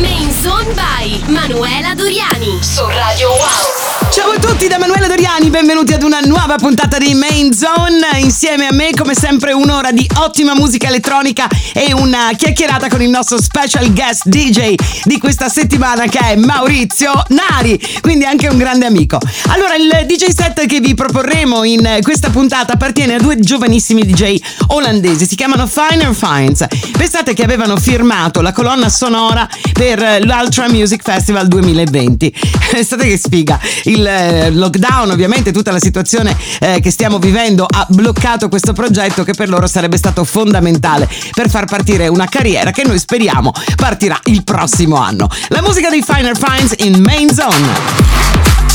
Main Zone by Manuela Doriani su Radio Wow. Ciao a tutti da Manuela Doriani, benvenuti ad una nuova puntata di Main Zone. Insieme a me, come sempre, un'ora di ottima musica elettronica e una chiacchierata con il nostro special guest DJ di questa settimana che è Maurizio Nari, quindi anche un grande amico. Allora, il DJ set che vi proporremo in questa puntata appartiene a due giovanissimi DJ olandesi, si chiamano Finer Finds. Pensate che avevano firmato la colonna sonora per l'Ultra Music Festival 2020. Pensate che sfiga. Il lockdown, ovviamente tutta la situazione eh, che stiamo vivendo ha bloccato questo progetto che per loro sarebbe stato fondamentale per far partire una carriera che noi speriamo partirà il prossimo anno. La musica dei Finer Finds in Main Zone.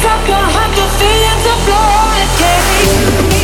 sucker, hug the feelings of flow and carry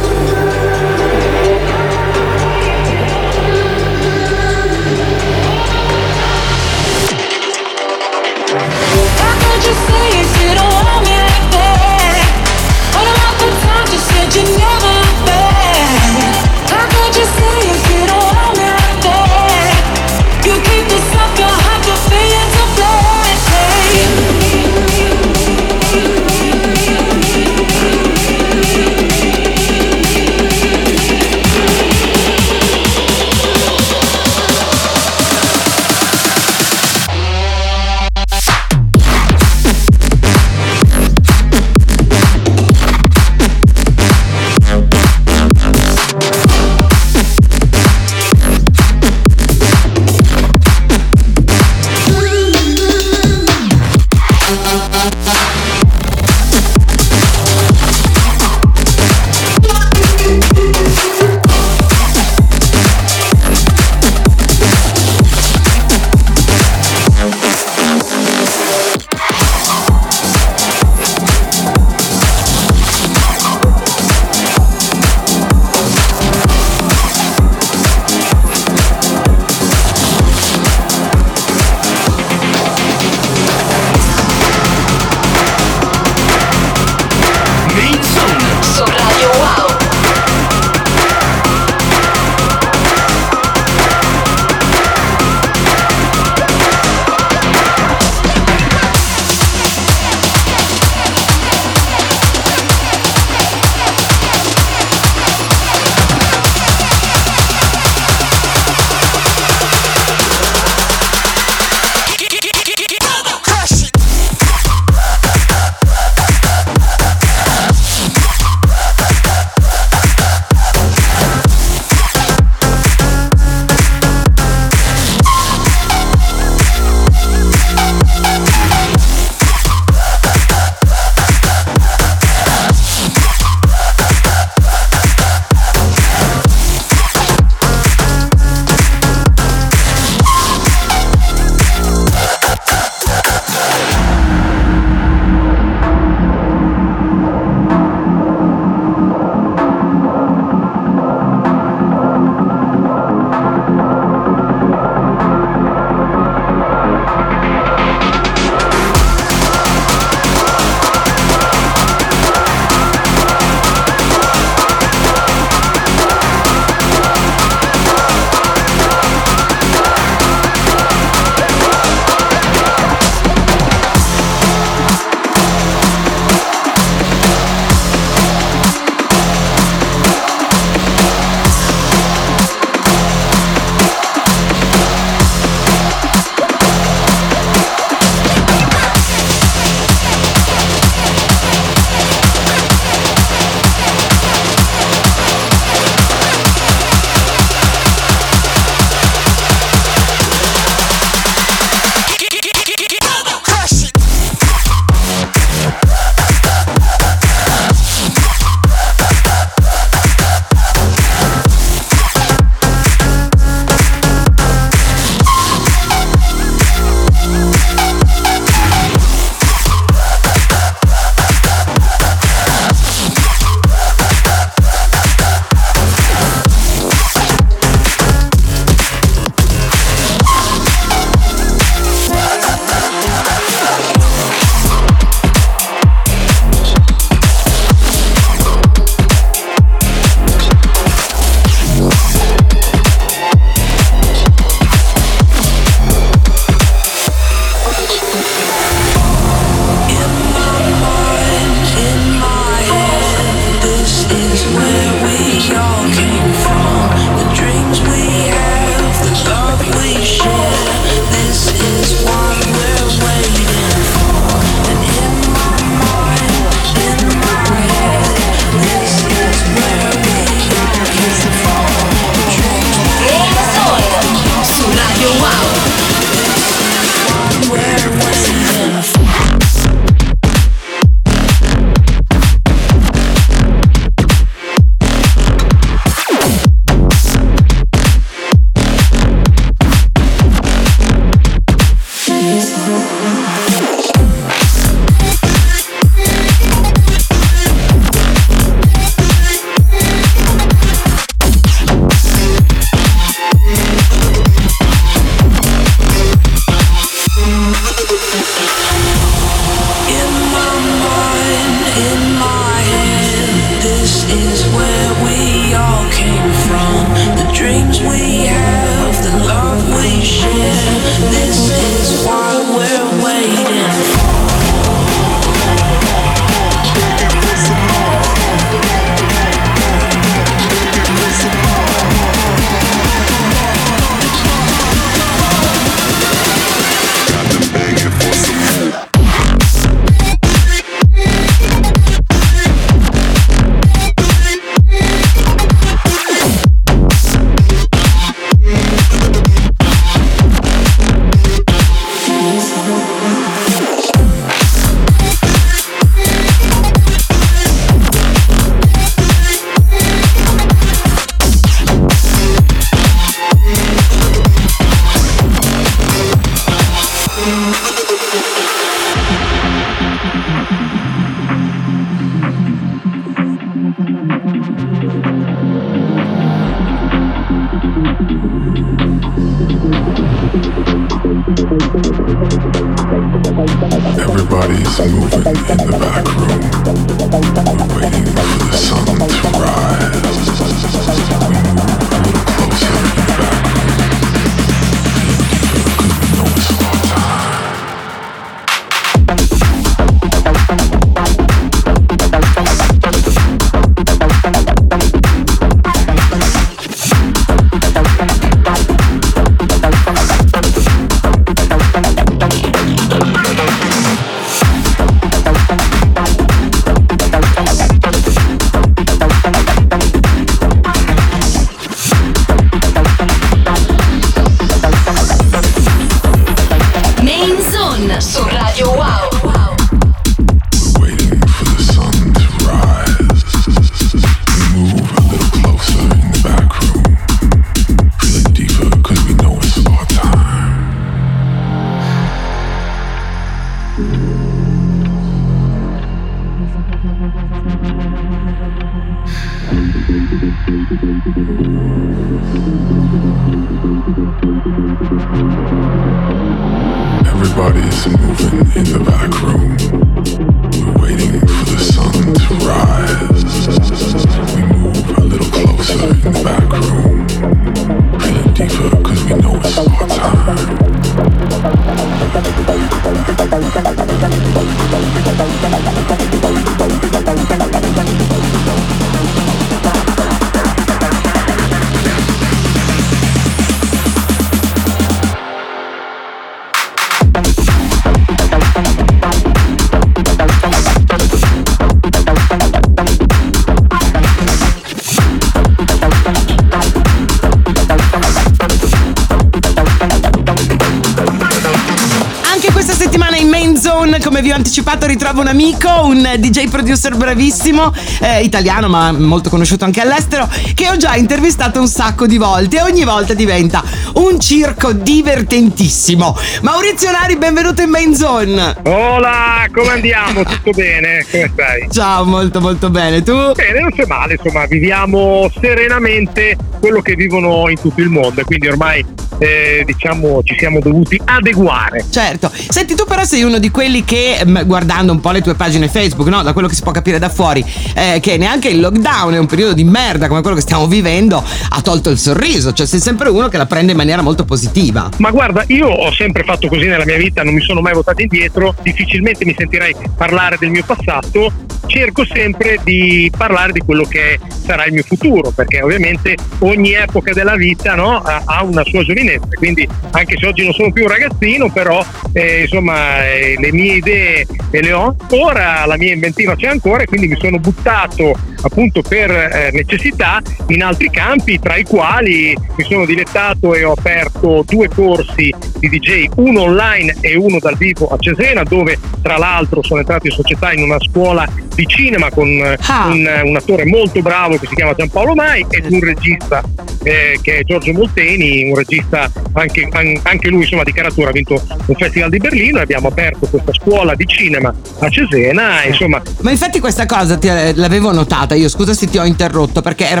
vi ho anticipato, ritrovo un amico, un DJ producer bravissimo, eh, italiano ma molto conosciuto anche all'estero, che ho già intervistato un sacco di volte e ogni volta diventa un circo divertentissimo. Maurizio Nari, benvenuto in Main Zone. Hola, come andiamo? Tutto bene? Come stai? Ciao, molto molto bene. Tu? Bene, non c'è male, insomma, viviamo serenamente quello che vivono in tutto il mondo e quindi ormai eh, diciamo ci siamo dovuti adeguare. Certo. Senti, tu però sei uno di quelli che, mm, guardando un po' le tue pagine Facebook, no? Da quello che si può capire da fuori, eh, che neanche il lockdown è un periodo di merda come quello che stiamo vivendo, ha tolto il sorriso. Cioè, sei sempre uno che la prende in maniera molto positiva. Ma guarda, io ho sempre fatto così nella mia vita, non mi sono mai votato indietro, difficilmente mi sentirei parlare del mio passato, cerco sempre di parlare di quello che sarà il mio futuro, perché ovviamente ogni epoca della vita no, ha, ha una sua giovinezza, quindi anche se oggi non sono più un ragazzino, però eh, insomma eh, le mie idee le ho ancora, la mia inventiva c'è ancora e quindi mi sono buttato appunto per eh, necessità in altri campi, tra i quali mi sono dilettato e ho aperto due corsi di DJ, uno online e uno dal vivo a Cesena, dove tra l'altro sono entrato in società in una scuola di cinema con Ah. un, un attore molto bravo che si chiama Giampaolo Mai ed un regista eh, che è Giorgio Molteni, un regista anche, an- anche lui insomma di caratura, ha vinto un festival di Berlino e abbiamo aperto questa scuola di cinema a Cesena, e, insomma Ma infatti questa cosa ti- eh, l'avevo notata io, scusa se ti ho interrotto, perché era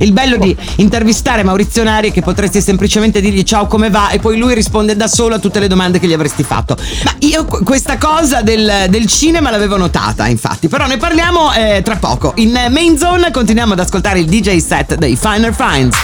il bello di intervistare Maurizio Nari che potresti semplicemente dirgli ciao come va e poi lui risponde da solo a tutte le domande che gli avresti fatto. Ma io qu- questa cosa del, del cinema l'avevo notata, infatti, però ne parliamo eh, tra poco. In Main Zone continuiamo ad ascoltare il DJ set dei Finer Finds.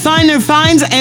sign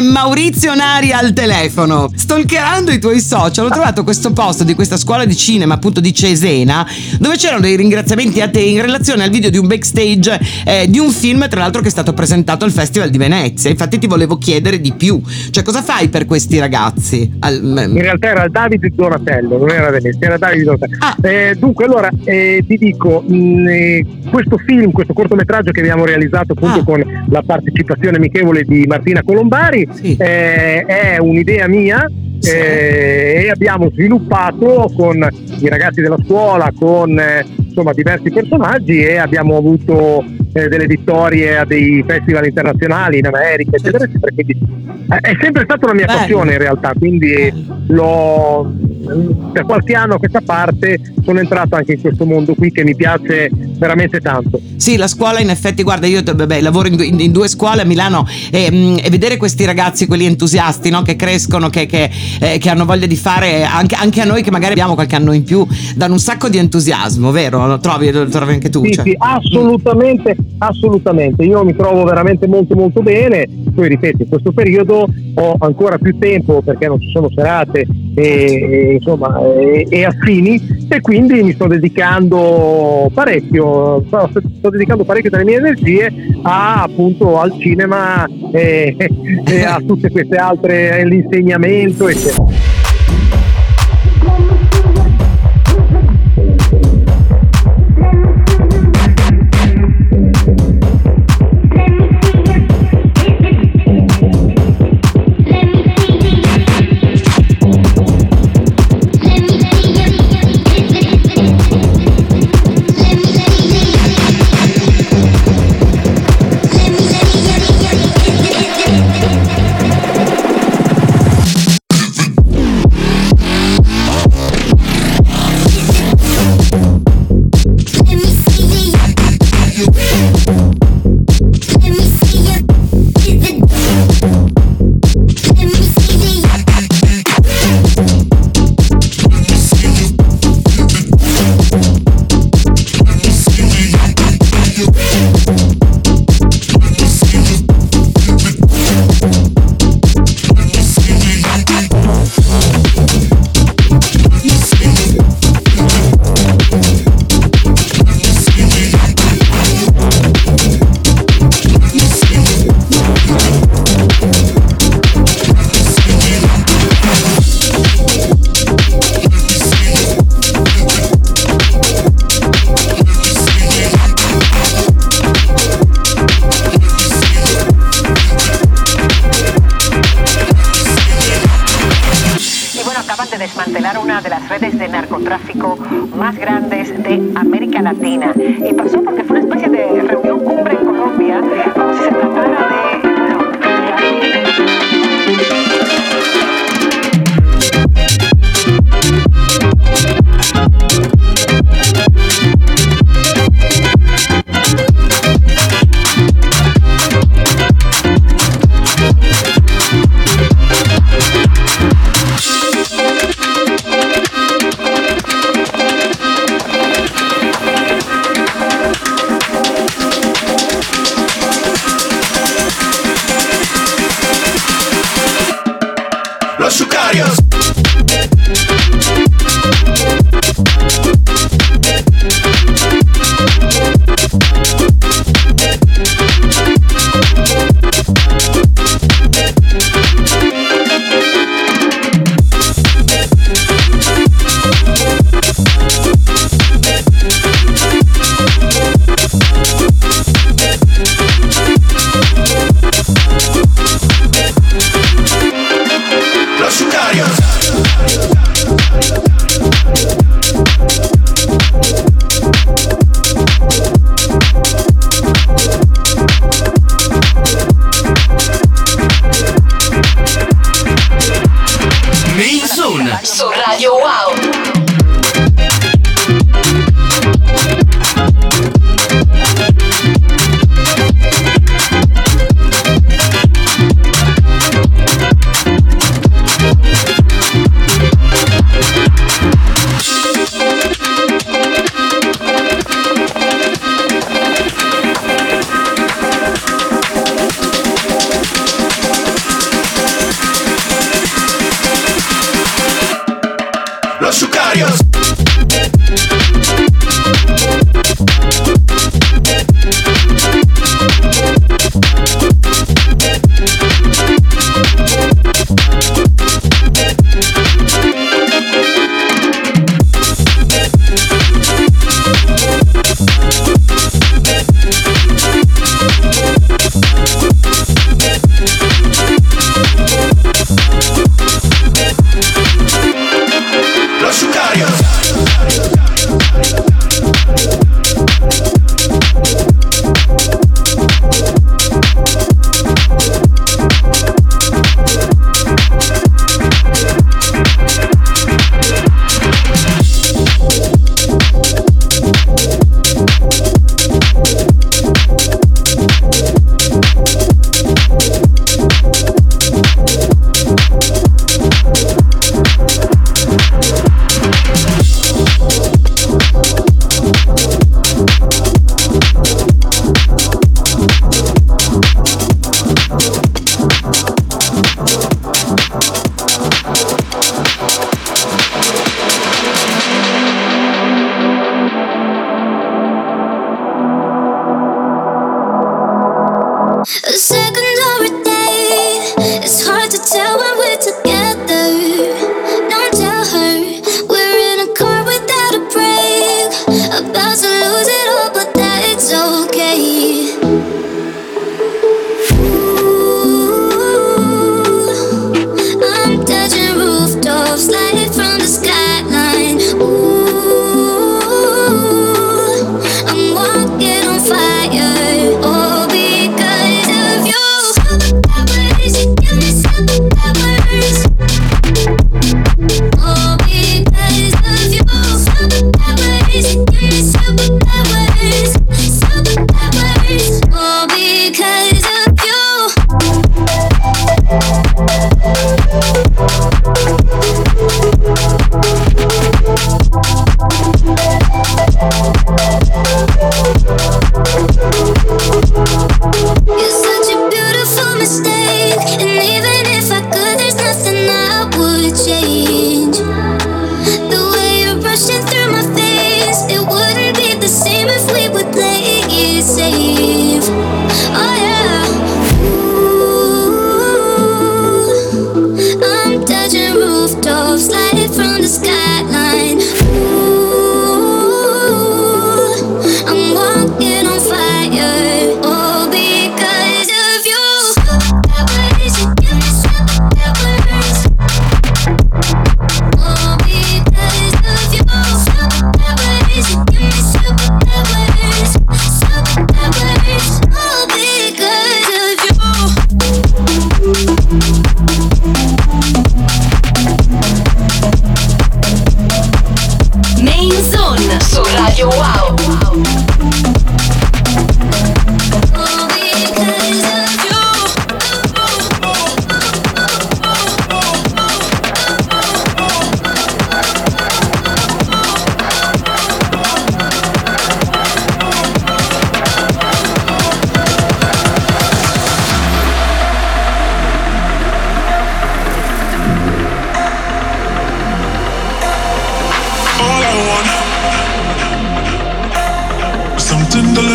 Maurizio Nari al telefono. Stalkerando i tuoi social ho trovato questo post di questa scuola di cinema appunto di Cesena dove c'erano dei ringraziamenti a te in relazione al video di un backstage eh, di un film tra l'altro che è stato presentato al Festival di Venezia. Infatti ti volevo chiedere di più. Cioè cosa fai per questi ragazzi? Al, in realtà era Davide Donatello, non era Venezia, era Davide Donatello. Ah. Eh, dunque allora eh, ti dico, mh, mm, eh, questo film, questo cortometraggio che abbiamo realizzato appunto ah. con la partecipazione amichevole di Martina Colombari sì. eh, è un'idea mia eh, e abbiamo sviluppato con i ragazzi della scuola, con eh, insomma, diversi personaggi e abbiamo avuto eh, delle vittorie a dei festival internazionali in America, eccetera, eccetera. Quindi eh, è sempre stata una mia Bello. passione in realtà, quindi l'ho, da qualche anno a questa parte sono entrato anche in questo mondo qui che mi piace veramente tanto. Sì, la scuola in effetti, guarda, io vabbè, lavoro in, in- in due scuole a Milano e, mm, e vedere questi ragazzi, quelli entusiasti, no, che crescono, che, che, eh, che hanno voglia di fare, anche, anche a noi che magari abbiamo qualche anno in più, danno un sacco di entusiasmo, vero? Lo trovi, lo trovi anche tu? Sì, cioè? sì, assolutamente, assolutamente. Io mi trovo veramente molto molto bene. Poi ripeto, in questo periodo ho ancora più tempo perché non ci sono serate e, e, insomma, e, e affini e quindi mi sto dedicando parecchio, sto, sto dedicando parecchio delle mie energie a, appunto al cinema e, e a tutte queste altre, all'insegnamento, eccetera. Latina. Y pasó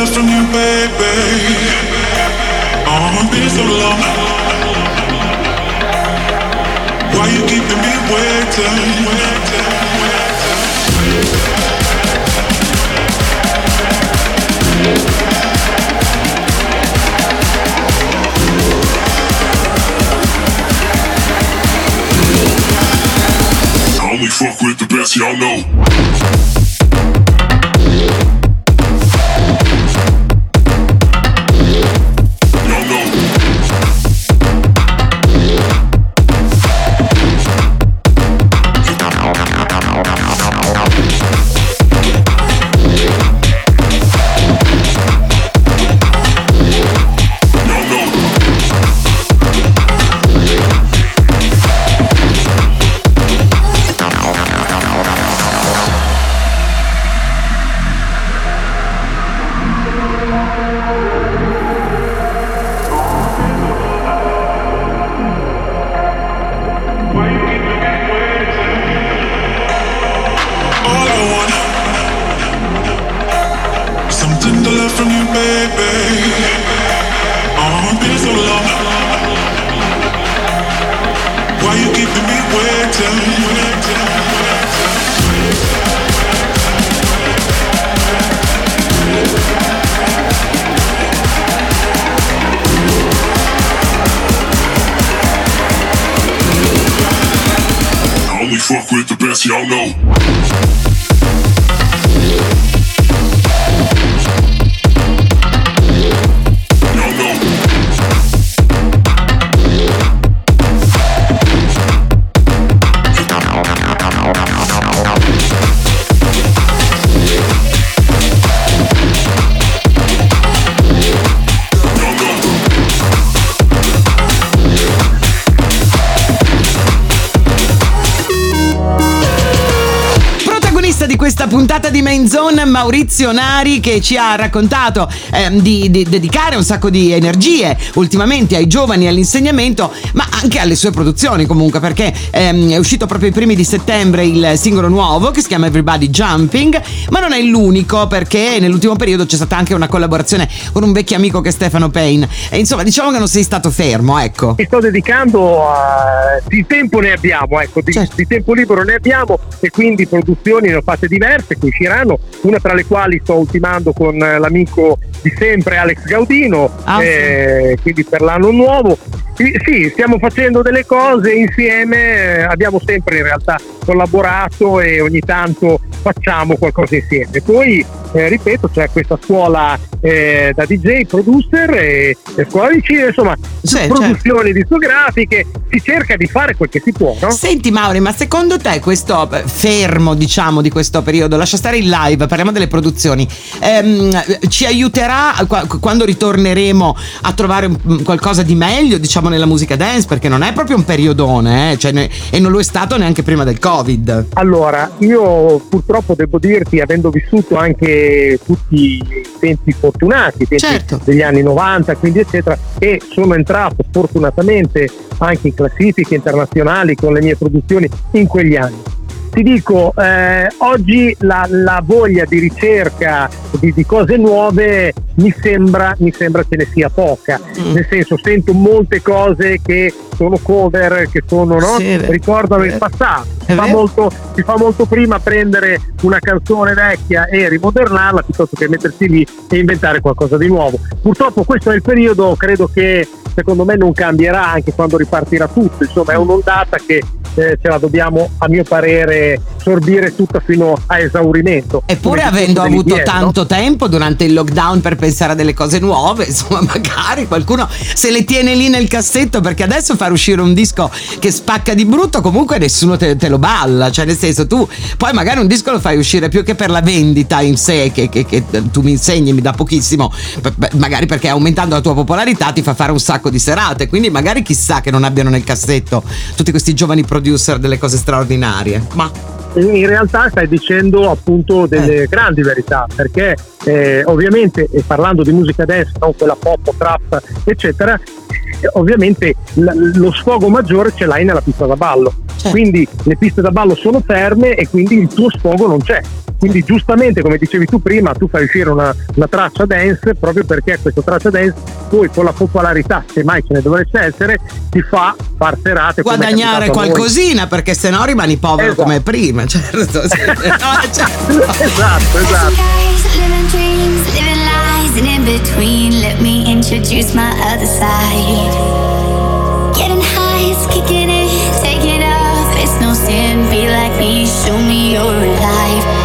love from you, baby. Oh, it's been so long. Why you keeping me waiting? I only fuck with the best, y'all know. Fuck with the best, y'all know. Puntata di Main Zone, Maurizio Nari, che ci ha raccontato ehm, di, di dedicare un sacco di energie ultimamente ai giovani e all'insegnamento, ma anche alle sue produzioni comunque, perché ehm, è uscito proprio i primi di settembre il singolo nuovo che si chiama Everybody Jumping, ma non è l'unico perché nell'ultimo periodo c'è stata anche una collaborazione con un vecchio amico che è Stefano Payne. E insomma, diciamo che non sei stato fermo, ecco. Mi sto dedicando a... di tempo ne abbiamo, ecco, di, Certo. di tempo libero ne abbiamo e quindi produzioni ne ho fatte diverse che usciranno, una tra le quali sto ultimando con eh, l'amico di sempre Alex Gaudino, Ah, eh, quindi per l'anno nuovo. Sì, stiamo facendo delle cose insieme, abbiamo sempre in realtà collaborato e ogni tanto facciamo qualcosa insieme. Poi, eh, ripeto, c'è questa scuola eh, da DJ, producer e, e scuola di cinema, insomma, Sì, produzioni discografiche, si cerca di fare quel che si può, no? Senti Mauri, ma secondo te questo fermo, diciamo, di questo periodo, lascia stare il live, parliamo delle produzioni, ehm, ci aiuterà qua- quando ritorneremo a trovare mm, qualcosa di meglio, diciamo, nella musica dance? Perché non è proprio un periodone, eh, cioè, ne- e non lo è stato neanche prima del Covid. Allora, io purtroppo devo dirti, avendo vissuto anche tutti i tempi fortunati, tempi Certo. degli anni 90, quindi eccetera, e sono entrato fortunatamente anche in classifiche internazionali con le mie produzioni in quegli anni. Ti dico, eh, oggi la, la voglia di ricerca di, di cose nuove mi sembra, mi sembra ce ne sia poca, Mm. nel senso sento molte cose che sono cover, che sono, no? Sì, ricordano il passato. Fa molto, si fa molto prima prendere una canzone vecchia e rimodernarla piuttosto che mettersi lì e inventare qualcosa di nuovo. Purtroppo questo è il periodo, credo che secondo me non cambierà anche quando ripartirà tutto, insomma è un'ondata che eh, ce la dobbiamo a mio parere sorbire tutta fino a esaurimento. Eppure avendo avuto no? tanto tempo durante il lockdown per pensare a delle cose nuove, insomma, magari qualcuno se le tiene lì nel cassetto perché adesso far uscire un disco che spacca di brutto comunque nessuno te, te lo balla, cioè nel senso tu poi magari un disco lo fai uscire più che per la vendita in sé che, che- che tu mi insegni, mi dà pochissimo, magari perché aumentando la tua popolarità ti fa fare un sacco di serate, quindi magari chissà che non abbiano nel cassetto tutti questi giovani producer delle cose straordinarie. Ma in realtà stai dicendo appunto delle Eh. grandi verità perché eh, ovviamente e parlando di musica dance non quella pop trap eccetera ovviamente l- lo sfogo maggiore ce l'hai nella pista da ballo Certo. quindi le piste da ballo sono ferme e quindi il tuo sfogo non c'è quindi giustamente come dicevi tu prima tu fai uscire una, una traccia dance proprio perché questa traccia dance poi con la popolarità se mai ce ne dovesse essere ti fa far serate guadagnare qualcosina perché sennò rimani povero Esatto. come prima, certo. sì. No, certo. esatto esatto and in between, let me introduce my other side. Getting high is kicking in, taking off, it's no sin. Be like me, show me you're alive.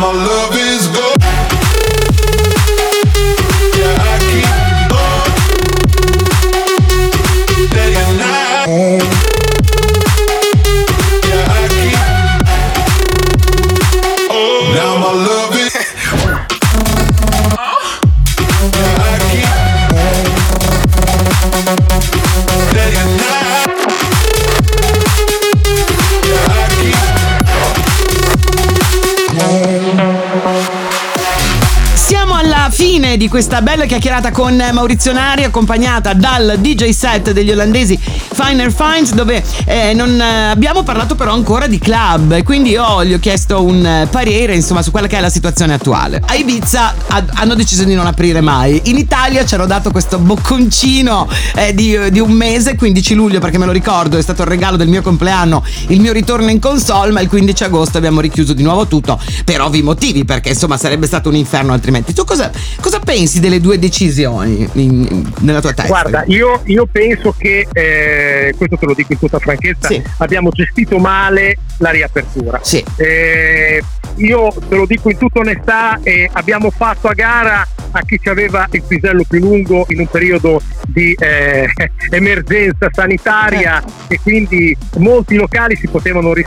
My love di questa bella chiacchierata con Maurizio Nari, accompagnata dal DJ set degli olandesi Finer Finds, dove eh, non eh, abbiamo parlato però ancora di club. Quindi io gli ho chiesto un eh, parere, insomma, su quella che è la situazione attuale. A Ibiza ha- hanno deciso di non aprire mai. In Italia ci hanno dato questo bocconcino eh, di, di un mese, 15 luglio, perché me lo ricordo, è stato il regalo del mio compleanno, il mio ritorno in console, ma il 15 agosto abbiamo richiuso di nuovo tutto per ovvi motivi, perché insomma sarebbe stato un inferno altrimenti. Tu cosa, cosa pensi delle due decisioni in- in- nella tua testa? Guarda, io, io penso che, eh, questo te lo dico in tutta franchezza, Sì. abbiamo gestito male la riapertura. Sì. Eh, io te lo dico in tutta onestà, eh, abbiamo fatto a gara a chi ci aveva il pisello più lungo in un periodo di eh, emergenza sanitaria Eh. e quindi molti locali si potevano eh,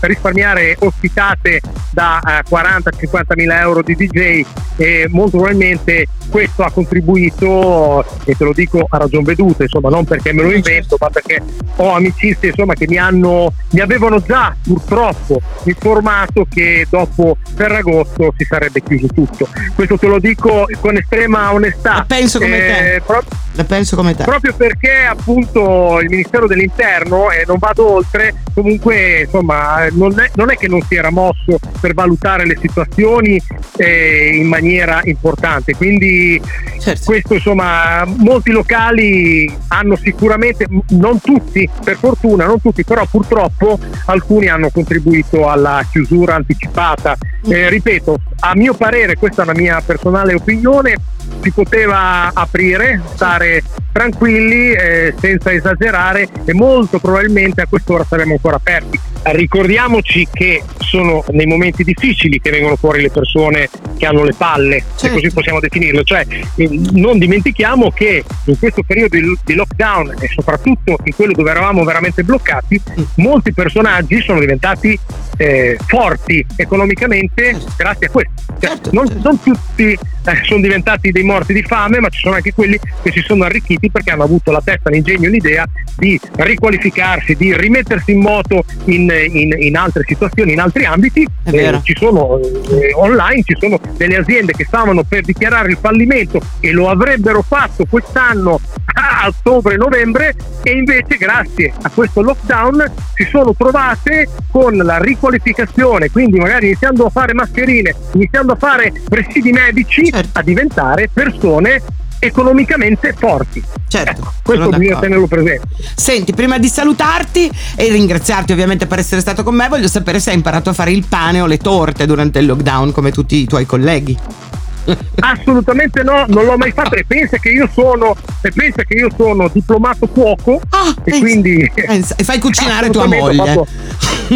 risparmiare ospitate da 40-50 mila euro di DJ e molto probabilmente questo ha contribuito e te lo dico a ragion veduta insomma non perché me lo invento ma perché ho amicizie insomma che mi hanno mi avevano già purtroppo informato che dopo Ferragosto si sarebbe chiuso tutto questo te lo dico con estrema onestà La penso come te. Eh, pro- La penso come te. proprio perché appunto il Ministero dell'Interno e non vado oltre comunque insomma non è, non è che non si era mosso per valutare le situazioni eh, in maniera importante quindi Certo. questo insomma molti locali hanno sicuramente m- non tutti per fortuna non tutti però purtroppo alcuni hanno contribuito alla chiusura anticipata. Eh, ripeto a mio parere questa è una mia personale opinione si poteva aprire stare tranquilli eh, senza esagerare e molto probabilmente a quest'ora saremo ancora aperti ricordiamoci che sono nei momenti difficili che vengono fuori le persone che hanno le palle se Certo. così possiamo definirlo cioè eh, non dimentichiamo che in questo periodo di- di lockdown e soprattutto in quello dove eravamo veramente bloccati molti personaggi sono diventati eh, forti economicamente grazie a questo Cioè, Certo, non, certo. non tutti eh, sono diventati dei morti di fame ma ci sono anche quelli che si sono arricchiti perché hanno avuto la testa, l'ingegno, l'idea di riqualificarsi, di rimettersi in moto in, in- in altre situazioni, in altri ambiti. Vero. ci sono eh, online, ci sono delle aziende che stavano per dichiarare il fallimento e lo avrebbero fatto quest'anno a ottobre-novembre e invece grazie a questo lockdown si sono trovate con la riqualificazione, quindi magari iniziando a fare mascherine, iniziando a fare presidi medici, Certo. a diventare persone economicamente forti. Certo, Ecco, questo bisogna tenerlo presente. Senti, prima di salutarti e ringraziarti ovviamente per essere stato con me, voglio sapere se hai imparato a fare il pane o le torte durante il lockdown come tutti i tuoi colleghi. Assolutamente no, non l'ho mai fatto e pensa che io sono, e pensa che io sono diplomato cuoco Ah, e pensa- quindi pensa, e fai cucinare tua moglie. Ho fatto,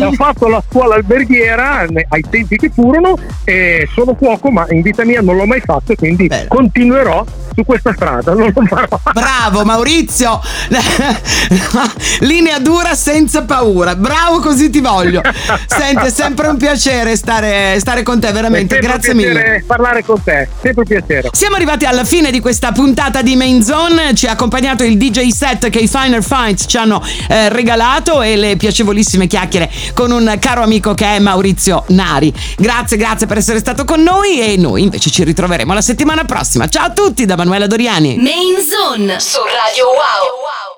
ho fatto la scuola alberghiera ai tempi che furono e sono cuoco ma in vita mia non l'ho mai fatto e quindi Bello. continuerò su questa strada, non lo farò. Bravo Maurizio! Linea dura senza paura. Bravo così ti voglio. Senti, è sempre un piacere stare, stare con te, veramente. Grazie mille. parlare con te, sempre un piacere. Siamo arrivati alla fine di questa puntata di Main Zone. Ci ha accompagnato il DJ set che i Finer Fights ci hanno eh, regalato e le piacevolissime chiacchiere con un caro amico che è Maurizio Nari. Grazie, grazie per essere stato con noi e noi invece ci ritroveremo la settimana prossima. Ciao a tutti da Manuela Doriani. Main Zone su Radio Wow.